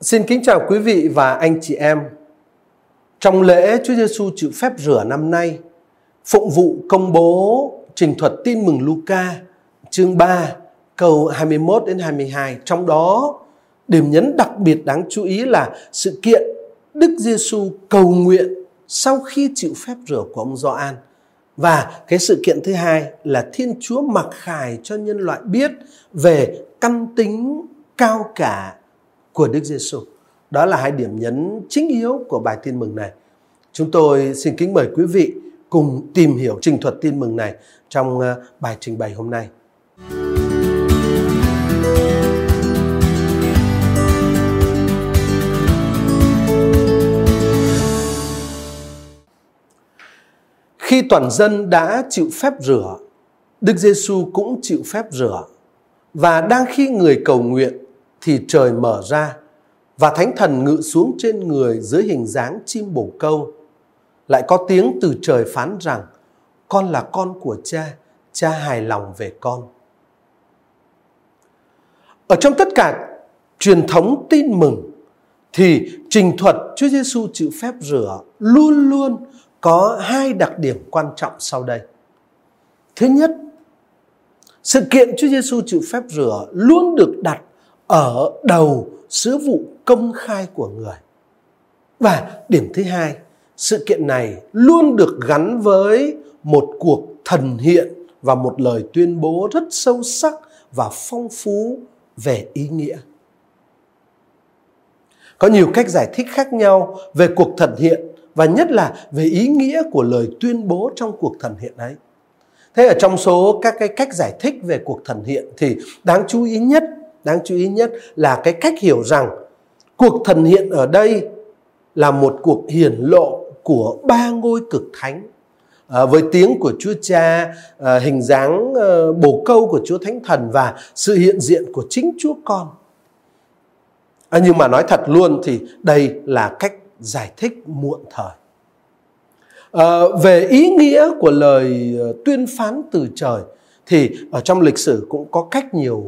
Xin kính chào quý vị và anh chị em. Trong lễ Chúa Giêsu chịu phép rửa năm nay, phụng vụ công bố trình thuật tin mừng Luca chương 3 câu 21 đến 22. Trong đó điểm nhấn đặc biệt đáng chú ý là sự kiện Đức Giêsu cầu nguyện sau khi chịu phép rửa của ông Gioan. Và cái sự kiện thứ hai là Thiên Chúa mặc khải cho nhân loại biết về căn tính cao cả của Đức Giêsu. Đó là hai điểm nhấn chính yếu của bài tin mừng này. Chúng tôi xin kính mời quý vị cùng tìm hiểu trình thuật tin mừng này trong ờ, bài trình bày hôm nay. Khi toàn dân đã chịu phép rửa, Đức Giêsu cũng chịu phép rửa và đang khi người cầu nguyện thì trời mở ra và thánh thần ngự xuống trên người dưới hình dáng chim bồ câu. Lại có tiếng từ trời phán rằng con là con của cha, cha hài lòng về con. Ở trong tất cả truyền thống tin mừng thì trình thuật Chúa Giêsu chịu phép rửa luôn luôn có hai đặc điểm quan trọng sau đây. Thứ nhất, sự kiện Chúa Giêsu chịu phép rửa luôn được đặt ở đầu sứ vụ công khai của người. Và điểm thứ hai, sự kiện này luôn được gắn với một cuộc thần hiện và một lời tuyên bố rất sâu sắc và phong phú về ý nghĩa. Có nhiều cách giải thích khác nhau về cuộc thần hiện và nhất là về ý nghĩa của lời tuyên bố trong cuộc thần hiện ấy. Thế ở trong số các cái cách giải thích về cuộc thần hiện thì đáng chú ý nhất đáng chú ý nhất là cái cách hiểu rằng cuộc thần hiện ở đây là một cuộc hiển lộ của ba ngôi cực thánh à, với tiếng của Chúa Cha, à, hình dáng à, bồ câu của Chúa Thánh Thần và sự hiện diện của chính Chúa Con. À, nhưng mà nói thật luôn thì đây là cách giải thích muộn thời. À, về ý nghĩa của lời à, tuyên phán từ trời thì ở trong lịch sử cũng có cách nhiều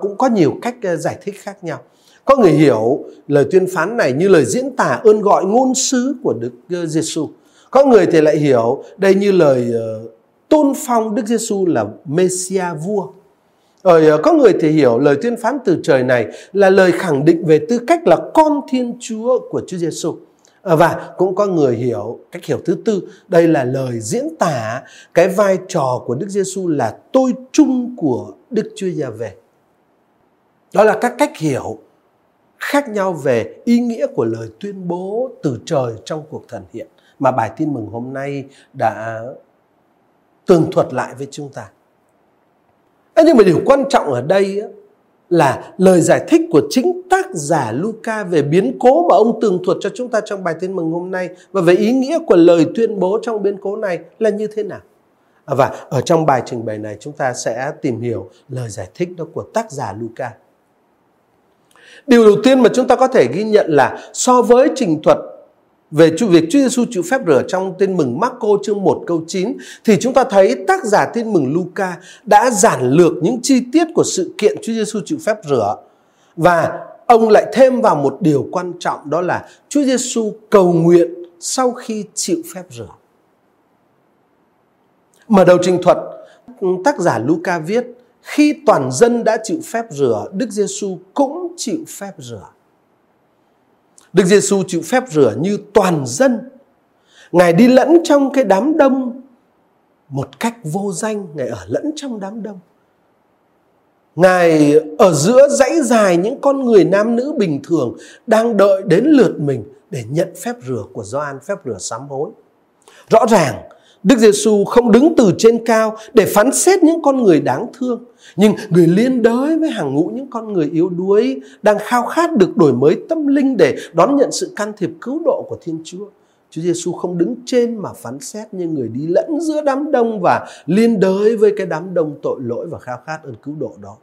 cũng có nhiều cách ờ, giải thích khác nhau. Có người hiểu lời tuyên phán này như lời diễn tả ơn gọi ngôn sứ của Đức ờ, Giêsu có người thì lại hiểu đây như lời ờ, tôn phong Đức Giêsu là Messia vua. Rồi có người thì hiểu lời tuyên phán từ trời này là lời khẳng định về tư cách là con Thiên Chúa của Chúa Giêsu. Ờ, và cũng có người hiểu cách hiểu thứ tư đây là lời diễn tả cái vai trò của Đức Giêsu là tôi chung của Đức Chúa Giêsu về Đó là các cách hiểu khác nhau về ý nghĩa của lời tuyên bố từ trời trong cuộc thần hiện mà bài tin mừng hôm nay đã tường thuật lại với chúng ta. Nhưng mà điều quan trọng ở đây là lời giải thích của chính tác giả Luca về biến cố mà ông tường thuật cho chúng ta trong bài tin mừng hôm nay và về ý nghĩa của lời tuyên bố trong biến cố này là như thế nào. À, và ở trong bài trình bày này chúng ta sẽ tìm hiểu lời giải thích đó của tác giả Luca. Điều đầu tiên mà chúng ta có thể ghi nhận là so với trình thuật về việc Chúa Giêsu chịu phép rửa trong tin mừng Marco chương 1 câu 9 thì chúng ta thấy tác giả tin mừng Luca đã giản lược những chi tiết của sự kiện Chúa Giêsu chịu phép rửa và ông lại thêm vào một điều quan trọng đó là Chúa Giêsu cầu nguyện sau khi chịu phép rửa. Mở đầu trình thuật, tác giả Luca viết khi toàn dân đã chịu phép rửa, Đức Giêsu cũng chịu phép rửa. Đức Giêsu chịu phép rửa như toàn dân. Ngài đi lẫn trong cái đám đông một cách vô danh, Ngài ở lẫn trong đám đông. Ngài ở giữa dãy dài những con người nam nữ bình thường đang đợi đến lượt mình để nhận phép rửa của Gioan, phép rửa sám hối. Rõ ràng, Đức Giêsu không đứng từ trên cao để phán xét những con người đáng thương, nhưng người liên đới với hàng ngũ những con người yếu đuối đang khao khát được đổi mới tâm linh để đón nhận sự can thiệp cứu độ của Thiên Chúa. Chúa Giêsu không đứng trên mà phán xét như người đi lẫn giữa đám đông và liên đới với cái đám đông tội lỗi và khao khát ơn cứu độ đó.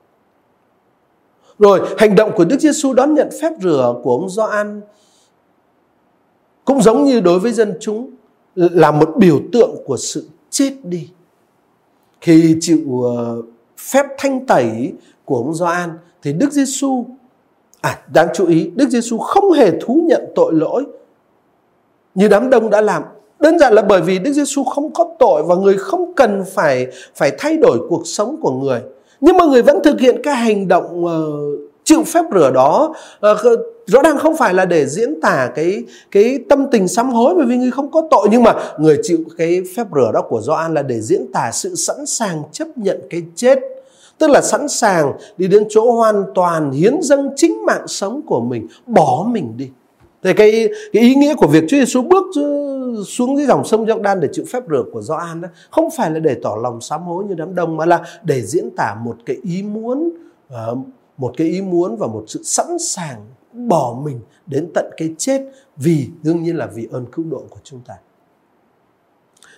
Rồi hành động của Đức Giêsu đón nhận phép rửa của ông Gioan cũng giống như đối với dân chúng là một biểu tượng của sự chết đi. Khi chịu ờ, phép thanh tẩy của ông Gioan thì Đức Giêsu À, đáng chú ý, Đức Giêsu không hề thú nhận tội lỗi như đám đông đã làm. Đơn giản là bởi vì Đức Giêsu không có tội và người không cần phải phải thay đổi cuộc sống của người. Nhưng mà người vẫn thực hiện cái hành động uh, chịu phép rửa đó uh, rõ ràng không phải là để diễn tả cái cái tâm tình sám hối bởi vì người không có tội, nhưng mà người chịu cái phép rửa đó của Gioan là để diễn tả sự sẵn sàng chấp nhận cái chết. Tức là sẵn sàng đi đến chỗ hoàn toàn hiến dâng chính mạng sống của mình, bỏ mình đi. Thì cái cái ý nghĩa của việc Chúa Giêsu bước xuống dưới dòng sông Giordan để chịu phép rửa của Gioan đó, không phải là để tỏ lòng sám hối như đám đông, mà là để diễn tả một cái ý muốn ờ, một cái ý muốn và một sự sẵn sàng bỏ mình đến tận cái chết vì đương nhiên là vì ơn cứu độ của chúng ta.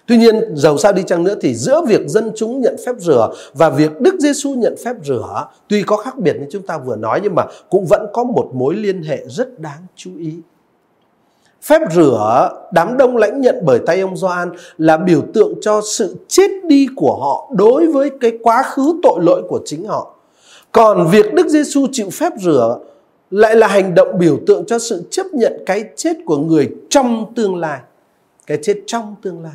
Tuy nhiên, dầu sao đi chăng nữa thì giữa việc dân chúng nhận phép rửa và việc Đức Giêsu nhận phép rửa tuy có khác biệt như chúng ta vừa nói nhưng mà cũng vẫn có một mối liên hệ rất đáng chú ý. Phép rửa đám đông lãnh nhận bởi tay ông Gioan là biểu tượng cho sự chết đi của họ đối với cái quá khứ tội lỗi của chính họ. Còn việc Đức Giêsu chịu phép rửa lại là hành động biểu tượng cho sự chấp nhận cái chết của người trong tương lai. Cái chết trong tương lai.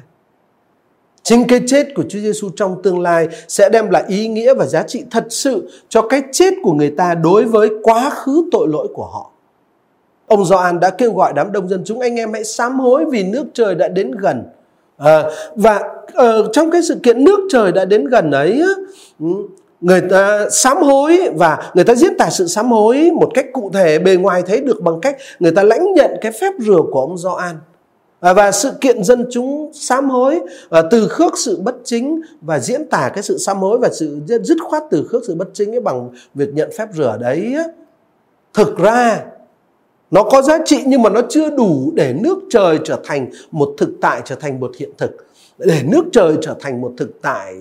Chính cái chết của Chúa Giêsu trong tương lai sẽ đem lại ý nghĩa và giá trị thật sự cho cái chết của người ta đối với quá khứ tội lỗi của họ. Ông Gioan đã kêu gọi đám đông dân chúng anh em hãy sám hối vì nước trời đã đến gần. À, và uh, trong cái sự kiện nước trời đã đến gần ấy ừ, người ta sám hối và người ta diễn tả sự sám hối một cách cụ thể, bề ngoài thấy được bằng cách người ta lãnh nhận cái phép rửa của ông Gioan. Và sự kiện dân chúng sám hối và từ khước sự bất chính và diễn tả cái sự sám hối và sự dứt khoát từ khước sự bất chính ấy bằng việc nhận phép rửa đấy thực ra, nó có giá trị nhưng mà nó chưa đủ để nước trời trở thành một thực tại, trở thành một hiện thực. Để nước trời trở thành một thực tại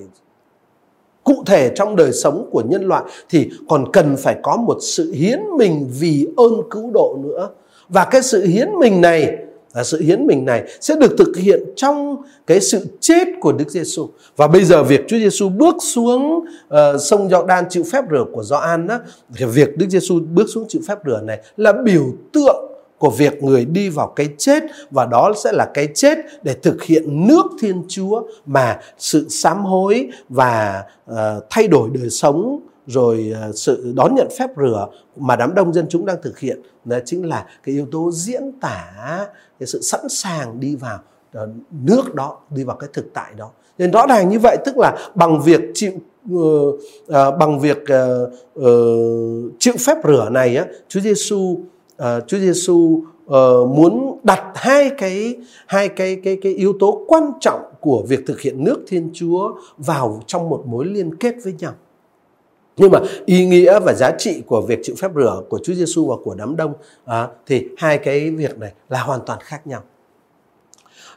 cụ thể trong đời sống của nhân loại thì còn cần phải có một sự hiến mình vì ơn cứu độ nữa. Và cái sự hiến mình này là sự hiến mình này sẽ được thực hiện trong cái sự chết của Đức Giêsu và bây giờ việc Chúa Giêsu bước xuống uh, sông Giođan chịu phép rửa của Gioan đó việc Đức Giêsu bước xuống chịu phép rửa này là biểu tượng của việc người đi vào cái chết và đó sẽ là cái chết để thực hiện nước Thiên Chúa mà sự sám hối và uh, thay đổi đời sống rồi uh, sự đón nhận phép rửa mà đám đông dân chúng đang thực hiện. Đó chính là cái yếu tố diễn tả cái sự sẵn sàng đi vào uh, nước đó đi vào cái thực tại đó. Nên rõ ràng như vậy tức là bằng việc chịu uh, uh, bằng việc uh, uh, chịu phép rửa này á Chúa Giêsu uh, Chúa Giêsu uh, ờ, muốn đặt hai cái hai cái cái cái yếu tố quan trọng của việc thực hiện nước Thiên Chúa vào trong một mối liên kết với nhau. Nhưng mà ý nghĩa và giá trị của việc chịu phép rửa của Chúa Giêsu và của đám đông à, thì hai cái việc này là hoàn toàn khác nhau.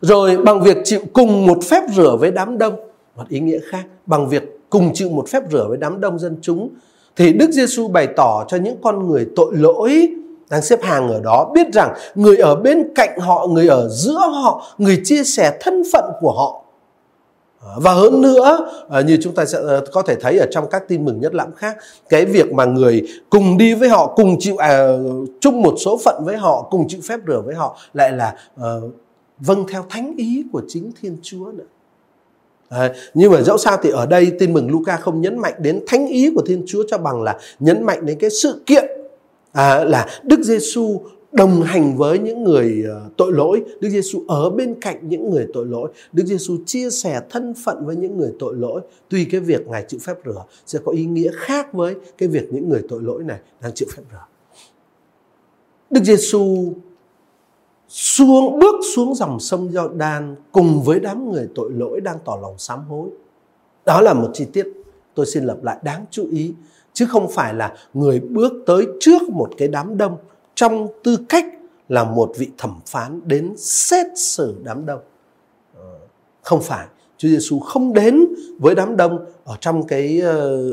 Rồi bằng việc chịu cùng một phép rửa với đám đông, một ý nghĩa khác, bằng việc cùng chịu một phép rửa với đám đông dân chúng thì Đức Giêsu bày tỏ cho những con người tội lỗi đang xếp hàng ở đó biết rằng người ở bên cạnh họ người ở giữa họ người chia sẻ thân phận của họ. Ờ, và hơn nữa ờ, như chúng ta sẽ ờ, có thể thấy ở trong các tin mừng nhất lãm khác cái việc mà người cùng đi với họ cùng chịu à, chung một số phận với họ cùng chịu phép rửa với họ lại là à, vâng theo thánh ý của chính thiên chúa nữa. À, nhưng mà dẫu sao thì ở đây tin mừng Luca không nhấn mạnh đến thánh ý của Thiên Chúa cho bằng là nhấn mạnh đến cái sự kiện à, là Đức Giêsu đồng hành với những người ờ, tội lỗi, Đức Giêsu ở bên cạnh những người tội lỗi, Đức Giêsu chia sẻ thân phận với những người tội lỗi. Tuy cái việc ngài chịu phép rửa sẽ có ý nghĩa khác với cái việc những người tội lỗi này đang chịu phép rửa. Đức Giêsu xuống bước xuống dòng sông Giao Đan cùng với đám người tội lỗi đang tỏ lòng sám hối. Đó là một chi tiết tôi xin lặp lại đáng chú ý chứ không phải là người bước tới trước một cái đám đông trong tư cách là một vị thẩm phán đến xét xử đám đông. Ờ, không phải, Chúa Giêsu không đến với đám đông ở trong cái ờ,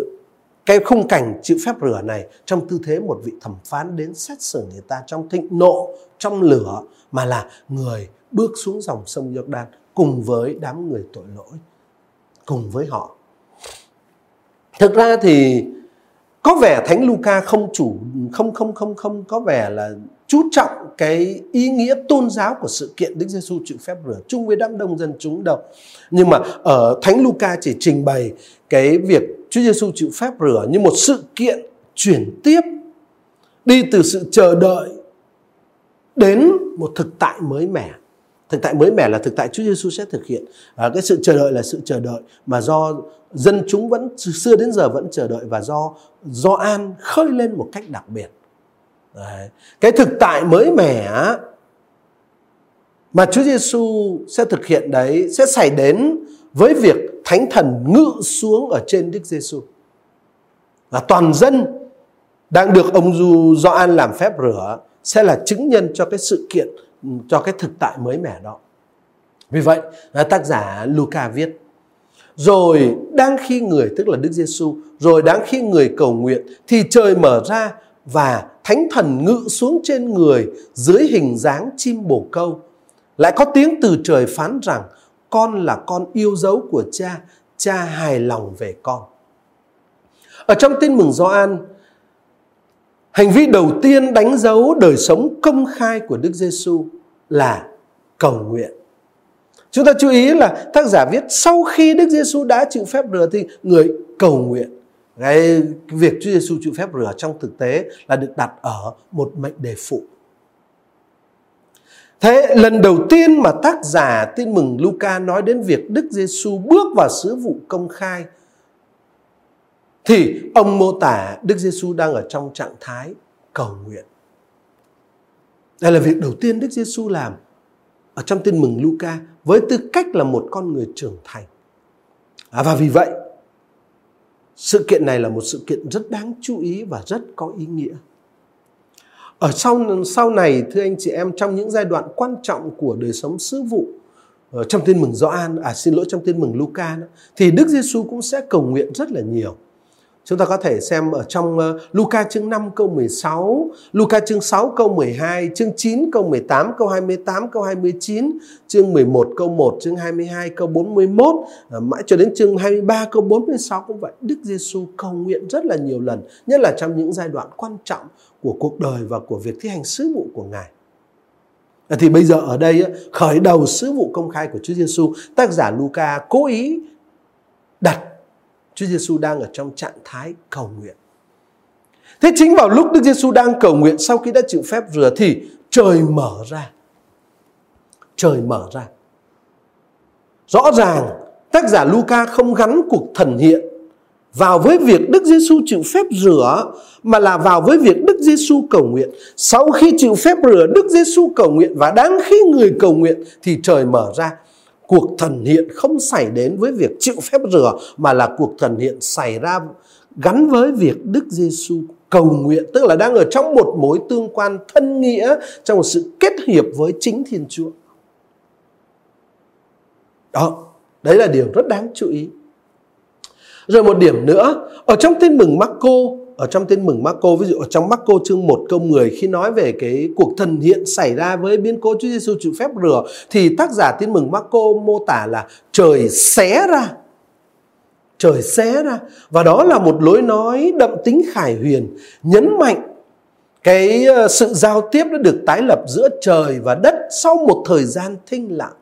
cái khung cảnh chịu phép rửa này trong tư thế một vị thẩm phán đến xét xử người ta trong thịnh nộ, trong lửa mà là người bước xuống dòng sông Giô-đan cùng với đám người tội lỗi, cùng với họ. Thực ra thì có vẻ thánh Luca không chủ, không không không không có vẻ là chú trọng cái ý nghĩa tôn giáo của sự kiện Đức Giêsu chịu phép rửa chung với đám đông dân chúng đâu. Nhưng mà ở Thánh Luca chỉ trình bày cái việc Chúa Giêsu chịu phép rửa như một sự kiện chuyển tiếp, đi từ sự chờ đợi đến một thực tại mới mẻ thực tại mới mẻ là thực tại Chúa Giêsu sẽ thực hiện. À, cái sự chờ đợi là sự chờ đợi mà do dân chúng vẫn xưa đến giờ vẫn chờ đợi và do do an khơi lên một cách đặc biệt. Đấy. cái thực tại mới mẻ mà Chúa Giêsu sẽ thực hiện đấy sẽ xảy đến với việc Thánh Thần ngự xuống ở trên Đức Giêsu và toàn dân đang được ông Du Gioan làm phép rửa sẽ là chứng nhân cho cái sự kiện cho cái thực tại mới mẻ đó. Vì vậy, à, tác giả Luca viết rồi đang khi người tức là Đức Giêsu rồi đang khi người cầu nguyện thì trời mở ra và thánh thần ngự xuống trên người dưới hình dáng chim bồ câu. Lại có tiếng từ trời phán rằng con là con yêu dấu của cha, cha hài lòng về con. Ở trong tin mừng Gioan, hành vi đầu tiên đánh dấu đời sống công khai của Đức Giêsu là cầu nguyện. Chúng ta chú ý là tác giả viết sau khi Đức Giêsu đã chịu phép rửa thì người cầu nguyện. Cái việc Chúa Giêsu chịu phép rửa trong thực tế là được đặt ở một mệnh đề phụ. Thế lần đầu tiên mà tác giả tin mừng Luca nói đến việc Đức Giêsu bước vào sứ vụ công khai thì ông mô tả Đức Giêsu đang ở trong trạng thái cầu nguyện. Đây là việc đầu tiên Đức Giêsu làm ở trong tin mừng Luca với tư cách là một con người trưởng thành. À, và vì vậy, sự kiện này là một sự kiện rất đáng chú ý và rất có ý nghĩa. Ở sau sau này thưa anh chị em trong những giai đoạn quan trọng của đời sống sứ vụ ở trong tin mừng Gioan à xin lỗi trong tin mừng Luca thì Đức Giêsu cũng sẽ cầu nguyện rất là nhiều. Chúng ta có thể xem ở trong ờ, uh, Luca chương 5 câu 16, Luca chương 6 câu 12, chương 9 câu 18, câu 28, câu 29, chương 11 câu 1, chương 22 câu 41, uh, ờ, mãi cho đến chương 23 câu 46 cũng vậy. Đức Giêsu cầu nguyện rất là nhiều lần, nhất là trong những giai đoạn quan trọng của cuộc đời và của việc thi hành sứ vụ của Ngài. Ờ, thì bây giờ ở đây khởi đầu sứ vụ công khai của Chúa Giêsu, tác giả Luca cố ý Chúa Giêsu đang ở trong trạng thái cầu nguyện. Thế chính vào lúc Đức Giêsu đang cầu nguyện sau khi đã chịu phép rửa thì trời mở ra. Trời mở ra. Rõ ràng tác giả Luca không gắn cuộc thần hiện vào với việc Đức Giêsu chịu phép rửa mà là vào với việc Đức Giêsu cầu nguyện. Sau khi chịu phép rửa, Đức Giêsu cầu nguyện và đang khi người cầu nguyện thì trời mở ra cuộc thần hiện không xảy đến với việc chịu phép rửa mà là cuộc thần hiện xảy ra gắn với việc Đức Giêsu cầu nguyện tức là đang ở trong một mối tương quan thân nghĩa trong một sự kết hiệp với chính Thiên Chúa. Đó, đấy là điều rất đáng chú ý. Rồi một điểm nữa, ở trong tin mừng Marco ở trong tin mừng Marco ví dụ ở trong Marco chương 1 câu 10 khi nói về cái cuộc thần hiện xảy ra với biến cố Chúa Giêsu chịu phép rửa, thì tác giả tin mừng Marco mô tả là trời xé ra. Trời xé ra. Và đó là một lối nói đậm tính khải huyền, nhấn mạnh cái ờ, sự giao tiếp đã được tái lập giữa trời và đất sau một thời gian thinh lặng.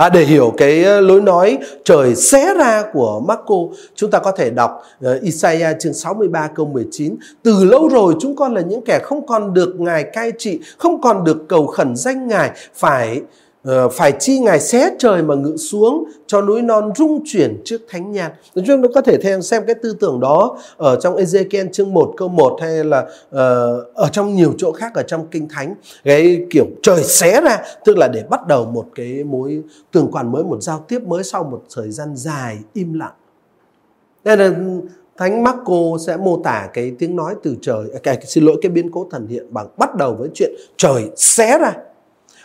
À, để hiểu cái ờ, lối nói trời xé ra của Marco, chúng ta có thể đọc uh, Isaiah chương 63 câu 19. Từ lâu rồi chúng con là những kẻ không còn được Ngài cai trị, không còn được cầu khẩn danh Ngài, phải Ờ, phải chi ngài xé trời mà ngự xuống cho núi non rung chuyển trước thánh nhàn. Chúng ta có thể thêm xem cái tư tưởng đó ở trong Ezekiel chương 1 câu 1 hay là uh, ở trong nhiều chỗ khác ở trong kinh thánh. Cái kiểu trời xé ra tức là để bắt đầu một cái mối tường quản mới, một giao tiếp mới sau một thời gian dài im lặng. Đây là Thánh Marco sẽ mô tả cái tiếng nói từ trời, à, cái, xin lỗi cái biến cố thần hiện bằng bắt đầu với chuyện trời xé ra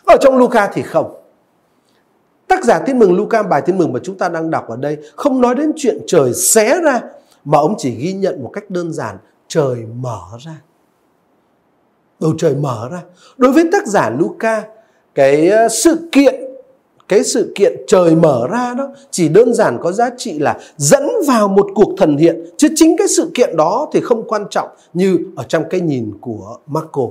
ở trong Luca thì không. Tác giả tin mừng Luca bài tin mừng mà chúng ta đang đọc ở đây không nói đến chuyện trời xé ra mà ông chỉ ghi nhận một cách đơn giản trời mở ra. Bầu trời mở ra. Đối với tác giả Luca, cái ờ, sự kiện cái sự kiện trời mở ra đó chỉ đơn giản có giá trị là dẫn vào một cuộc thần hiện chứ chính cái sự kiện đó thì không quan trọng như ở trong cái nhìn của Marco.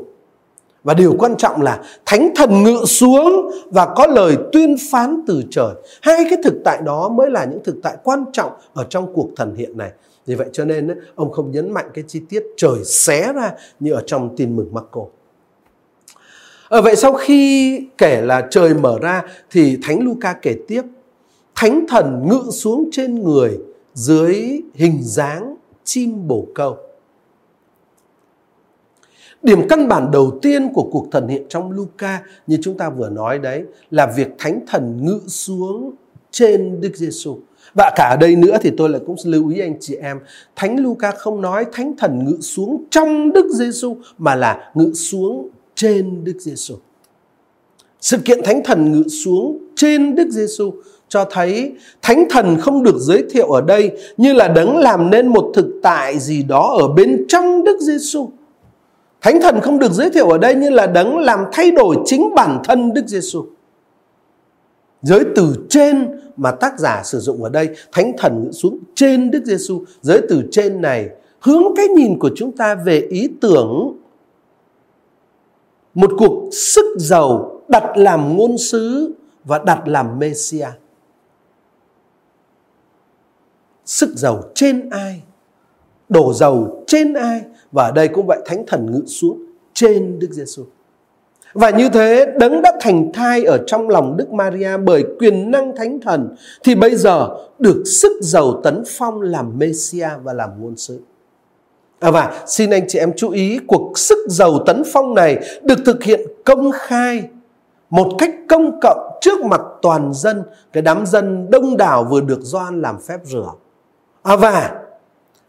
Và điều quan trọng là thánh thần ngự xuống và có lời tuyên phán từ trời. Hai cái thực tại đó mới là những thực tại quan trọng ở trong cuộc thần hiện này. Vì vậy cho nên ông không nhấn mạnh cái chi tiết trời xé ra như ở trong tin mừng Marco. Ở vậy sau khi kể là trời mở ra thì Thánh Luca kể tiếp, Thánh thần ngự xuống trên người dưới hình dáng chim bồ câu. Điểm căn bản đầu tiên của cuộc thần hiện trong Luca như chúng ta vừa nói đấy là việc Thánh thần ngự xuống trên Đức Giêsu. Và cả ở đây nữa thì tôi lại cũng lưu ý anh chị em, Thánh Luca không nói Thánh thần ngự xuống trong Đức Giêsu mà là ngự xuống trên Đức Giêsu. Sự kiện Thánh Thần ngự xuống trên Đức Giêsu cho thấy Thánh Thần không được giới thiệu ở đây như là đấng làm nên một thực tại gì đó ở bên trong Đức Giêsu. Thánh Thần không được giới thiệu ở đây như là đấng làm thay đổi chính bản thân Đức Giêsu. Giới từ trên mà tác giả sử dụng ở đây, Thánh Thần ngự xuống trên Đức Giêsu. Giới từ trên này hướng cái nhìn của chúng ta về ý tưởng một cuộc sức giàu đặt làm ngôn sứ và đặt làm Messia. Sức giàu trên ai? Đổ dầu trên ai? Và ở đây cũng vậy Thánh Thần ngự xuống trên Đức Giêsu. Và như thế, đấng đã thành thai ở trong lòng Đức Maria bởi quyền năng Thánh Thần, thì bây giờ được sức giàu tấn phong làm Messia và làm ngôn sứ. À và xin anh chị em chú ý, cuộc sức giàu tấn phong này được thực hiện công khai một cách công cộng trước mặt toàn dân cái đám dân đông đảo vừa được doan làm phép rửa. À và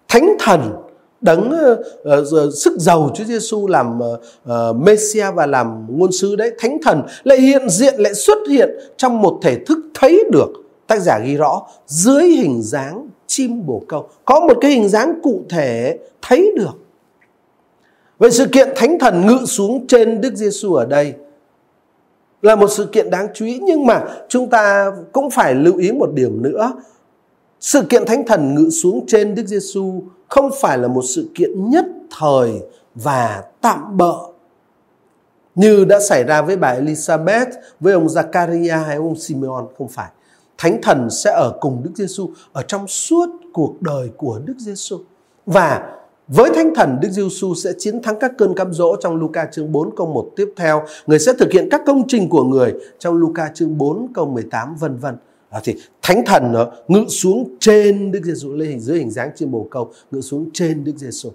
thánh thần đấng uh, uh, sức giàu Chúa Giêsu làm ờ, uh, Messia và làm ngôn sứ đấy. Thánh thần lại hiện diện lại xuất hiện trong một thể thức thấy được. Tác giả ghi rõ dưới hình dáng chim bồ câu. Có một cái hình dáng cụ thể thấy được. Vậy sự kiện thánh thần ngự xuống trên đức giêsu ở đây là một sự kiện đáng chú ý nhưng mà chúng ta cũng phải lưu ý một điểm nữa sự kiện thánh thần ngự xuống trên đức giêsu không phải là một sự kiện nhất thời và tạm bợ như đã xảy ra với bà Elizabeth, với ông Zachariah hay ông Simeon không phải. Thánh thần sẽ ở cùng Đức Giêsu ở trong suốt cuộc đời của Đức Giêsu. Và với Thánh Thần, Đức Giêsu sẽ chiến thắng các cơn cám dỗ trong Luca chương 4 câu 1 tiếp theo. Người sẽ thực hiện các công trình của người trong Luca chương 4 câu 18 vân vân. À, thì Thánh Thần nó ngự xuống trên Đức Giêsu lên hình dưới hình dáng trên bồ câu, ngự xuống trên Đức Giêsu.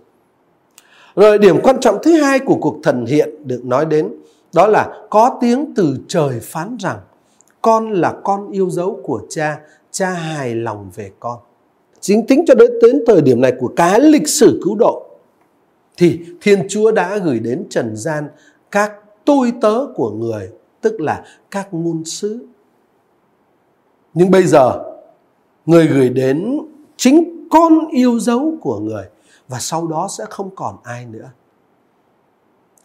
Rồi điểm quan trọng thứ hai của cuộc thần hiện được nói đến đó là có tiếng từ trời phán rằng con là con yêu dấu của cha cha hài lòng về con chính tính cho đến, đến thời điểm này của cả lịch sử cứu độ thì thiên chúa đã gửi đến trần gian các tôi tớ của người tức là các ngôn sứ nhưng bây giờ người gửi đến chính con yêu dấu của người và sau đó sẽ không còn ai nữa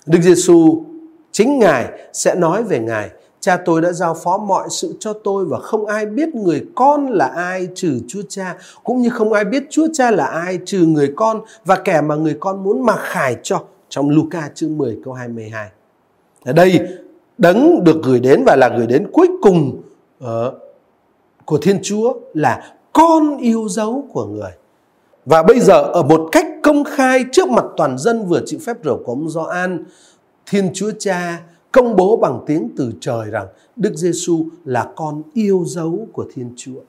Đức Giêsu chính Ngài sẽ nói về Ngài Cha tôi đã giao phó mọi sự cho tôi và không ai biết người con là ai trừ Chúa Cha, cũng như không ai biết Chúa Cha là ai trừ người con và kẻ mà người con muốn mặc khải cho trong Luca chương 10 câu 22. Ở đây đấng được gửi đến và là gửi đến cuối cùng uh, của Thiên Chúa là con yêu dấu của người. Và bây giờ ở một cách công khai trước mặt toàn dân vừa chịu phép rửa của ông Gioan, Thiên Chúa Cha công bố bằng tiếng từ trời rằng Đức Giêsu là con yêu dấu của Thiên Chúa.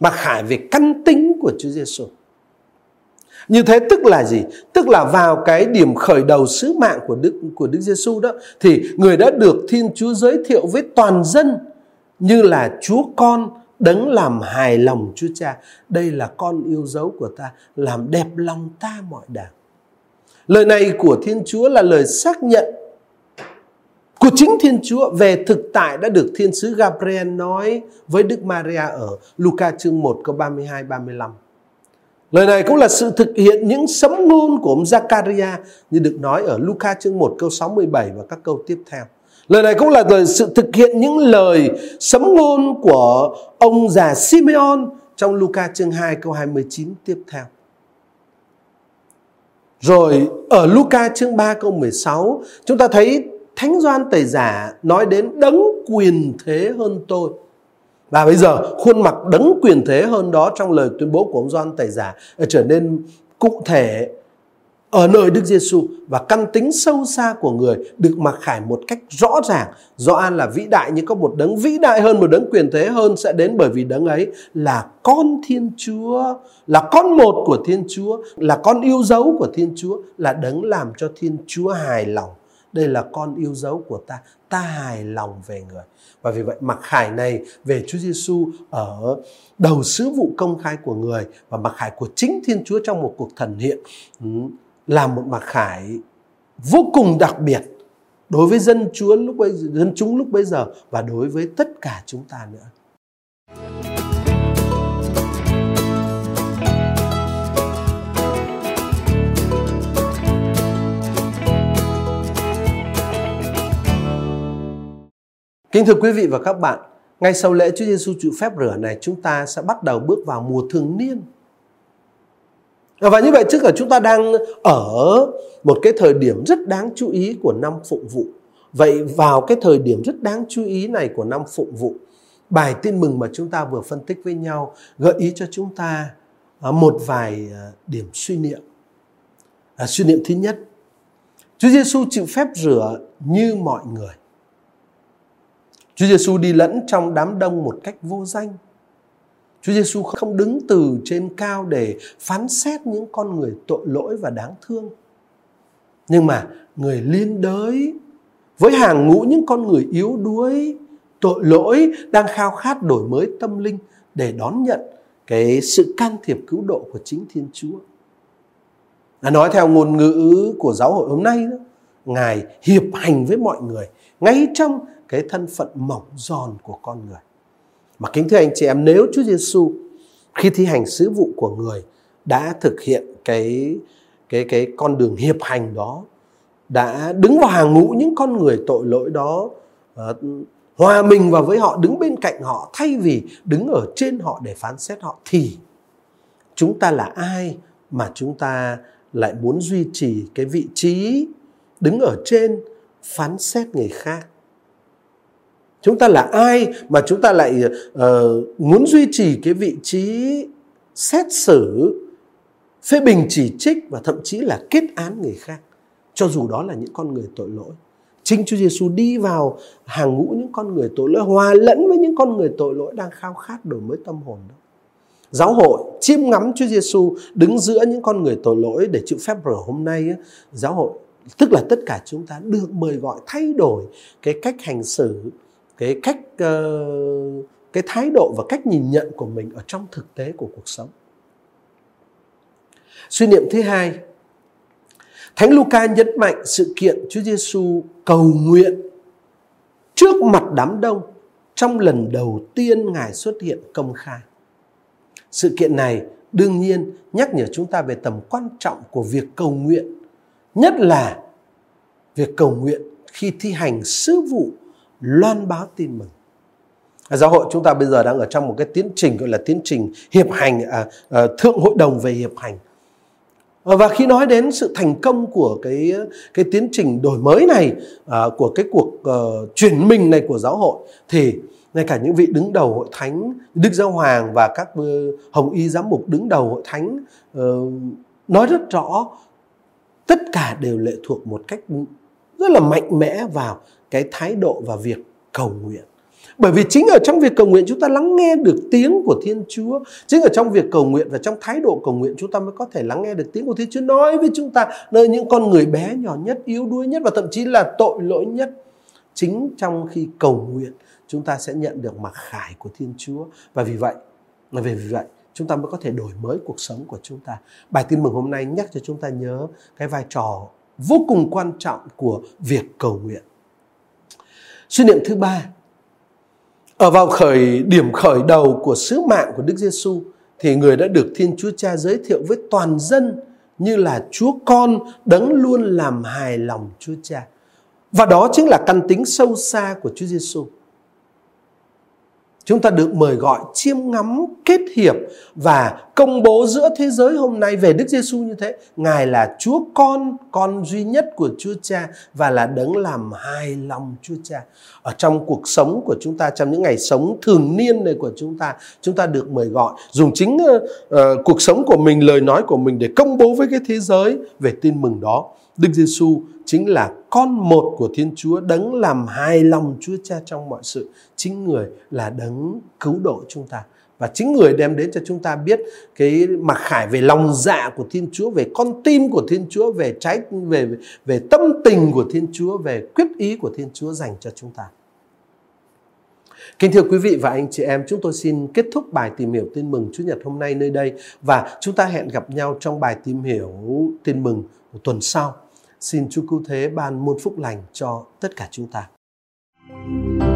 mà khải về căn tính của Chúa Giêsu. Như thế tức là gì? Tức là vào cái điểm khởi đầu sứ mạng của Đức của Đức Giêsu đó thì người đã được Thiên Chúa giới thiệu với toàn dân như là Chúa con đấng làm hài lòng Chúa Cha. Đây là con yêu dấu của ta, làm đẹp lòng ta mọi đảng. Lời này của Thiên Chúa là lời xác nhận của chính Thiên Chúa về thực tại đã được Thiên sứ Gabriel nói với Đức Maria ở Luca chương 1 câu 32 35. Lời này cũng là sự thực hiện những sấm ngôn của ông Zakaria như được nói ở Luca chương 1 câu 67 và các câu tiếp theo. Lời này cũng là lời sự thực hiện những lời sấm ngôn của ông già Simeon trong Luca chương 2 câu 29 tiếp theo. Rồi ở Luca chương 3 câu 16 chúng ta thấy Thánh Doan Tẩy Giả nói đến đấng quyền thế hơn tôi. Và bây giờ khuôn mặt đấng quyền thế hơn đó trong lời tuyên bố của ông Doan Tẩy Giả ờ, trở nên cụ thể ở nơi Đức Giêsu và căn tính sâu xa của người được mặc khải một cách rõ ràng. Gioan là vĩ đại nhưng có một đấng vĩ đại hơn, một đấng quyền thế hơn sẽ đến bởi vì đấng ấy là con Thiên Chúa, là con một của Thiên Chúa, là con yêu dấu của Thiên Chúa, là đấng làm cho Thiên Chúa hài lòng. Đây là con yêu dấu của ta, ta hài lòng về người. Và vì vậy mặc khải này về Chúa Giêsu ở đầu sứ vụ công khai của người và mặc khải của chính Thiên Chúa trong một cuộc thần hiện ừ là một mặc khải vô cùng đặc biệt đối với dân chúa lúc bây giờ, dân chúng lúc bây giờ và đối với tất cả chúng ta nữa. Kính thưa quý vị và các bạn, ngay sau lễ Chúa Giêsu chịu phép rửa này, chúng ta sẽ bắt đầu bước vào mùa thường niên. Và như vậy tức là chúng ta đang ở một cái thời điểm rất đáng chú ý của năm phụng vụ. Vậy vào cái thời điểm rất đáng chú ý này của năm phụng vụ, bài tin mừng mà chúng ta vừa phân tích với nhau gợi ý cho chúng ta à, một vài à, điểm suy niệm. À, suy niệm thứ nhất, Chúa Giêsu chịu phép rửa như mọi người. Chúa Giêsu đi lẫn trong đám đông một cách vô danh. Chúa Giêsu không đứng từ trên cao để phán xét những con người tội lỗi và đáng thương. Nhưng mà người liên đới với hàng ngũ những con người yếu đuối, tội lỗi đang khao khát đổi mới tâm linh để đón nhận cái sự can thiệp cứu độ của chính Thiên Chúa. À, nói theo ngôn ngữ của giáo hội hôm nay đó, Ngài hiệp hành với mọi người ngay trong cái thân phận mỏng giòn của con người. Mà kính thưa anh chị em, nếu Chúa Giêsu khi thi hành sứ vụ của người đã thực hiện cái cái cái con đường hiệp hành đó, đã đứng vào hàng ngũ những con người tội lỗi đó, ờ, hòa mình vào với họ, đứng bên cạnh họ thay vì đứng ở trên họ để phán xét họ thì chúng ta là ai mà chúng ta lại muốn duy trì cái vị trí đứng ở trên phán xét người khác? Chúng ta là ai mà chúng ta lại uh, muốn duy trì cái vị trí xét xử phê bình chỉ trích và thậm chí là kết án người khác cho dù đó là những con người tội lỗi. Chính Chúa Giêsu đi vào hàng ngũ những con người tội lỗi hòa lẫn với những con người tội lỗi đang khao khát đổi mới tâm hồn đó. Giáo hội chiêm ngắm Chúa Giêsu đứng giữa những con người tội lỗi để chịu phép rửa hôm nay giáo hội tức là tất cả chúng ta được mời gọi thay đổi cái cách hành xử cái cách uh, cái thái độ và cách nhìn nhận của mình ở trong thực tế của cuộc sống suy niệm thứ hai Thánh Luca nhấn mạnh sự kiện Chúa Giêsu cầu nguyện trước mặt đám đông trong lần đầu tiên Ngài xuất hiện công khai. Sự kiện này đương nhiên nhắc nhở chúng ta về tầm quan trọng của việc cầu nguyện, nhất là việc cầu nguyện khi thi hành sứ vụ loan báo tin mừng. Giáo hội chúng ta bây giờ đang ở trong một cái tiến trình gọi là tiến trình hiệp hành à, à, thượng hội đồng về hiệp hành. Và khi nói đến sự thành công của cái cái tiến trình đổi mới này à, của cái cuộc uh, chuyển mình này của giáo hội thì ngay cả những vị đứng đầu hội thánh Đức Giáo Hoàng và các uh, hồng y giám mục đứng đầu hội thánh uh, nói rất rõ tất cả đều lệ thuộc một cách rất là mạnh mẽ vào cái thái độ và việc cầu nguyện. Bởi vì chính ở trong việc cầu nguyện chúng ta lắng nghe được tiếng của Thiên Chúa. Chính ở trong việc cầu nguyện và trong thái độ cầu nguyện chúng ta mới có thể lắng nghe được tiếng của Thiên Chúa nói với chúng ta nơi những con người bé nhỏ nhất, yếu đuối nhất và thậm chí là tội lỗi nhất. Chính trong khi cầu nguyện chúng ta sẽ nhận được mặc khải của Thiên Chúa. Và vì vậy, là vì vậy chúng ta mới có thể đổi mới cuộc sống của chúng ta. Bài tin mừng hôm nay nhắc cho chúng ta nhớ cái vai trò vô cùng quan trọng của việc cầu nguyện. Suy niệm thứ ba, ở vào khởi điểm khởi đầu của sứ mạng của Đức Giêsu thì người đã được Thiên Chúa Cha giới thiệu với toàn dân như là Chúa Con đấng luôn làm hài lòng Chúa Cha. Và đó chính là căn tính sâu xa của Chúa Giêsu. Chúng ta được mời gọi chiêm ngắm, kết hiệp và công bố giữa thế giới hôm nay về Đức Giêsu như thế. Ngài là Chúa Con, con duy nhất của Chúa Cha và là đấng làm hài lòng Chúa Cha. Ở trong cuộc sống của chúng ta, trong những ngày sống thường niên này của chúng ta, chúng ta được mời gọi dùng chính uh, uh, cuộc sống của mình, lời nói của mình để công bố với cái thế giới về tin mừng đó. Đức Giêsu chính là con một của Thiên Chúa, đấng làm hài lòng Chúa Cha trong mọi sự. Chính người là đấng cứu độ chúng ta và chính người đem đến cho chúng ta biết cái mặc khải về lòng dạ của Thiên Chúa, về con tim của Thiên Chúa, về trái về về tâm tình của Thiên Chúa, về quyết ý của Thiên Chúa dành cho chúng ta. Kính thưa quý vị và anh chị em, chúng tôi xin kết thúc bài tìm hiểu tin mừng Chúa Nhật hôm nay nơi đây và chúng ta hẹn gặp nhau trong bài tìm hiểu tin mừng của tuần sau. Xin Chúa Cứu Thế ban muôn phúc lành cho tất cả chúng ta. thank you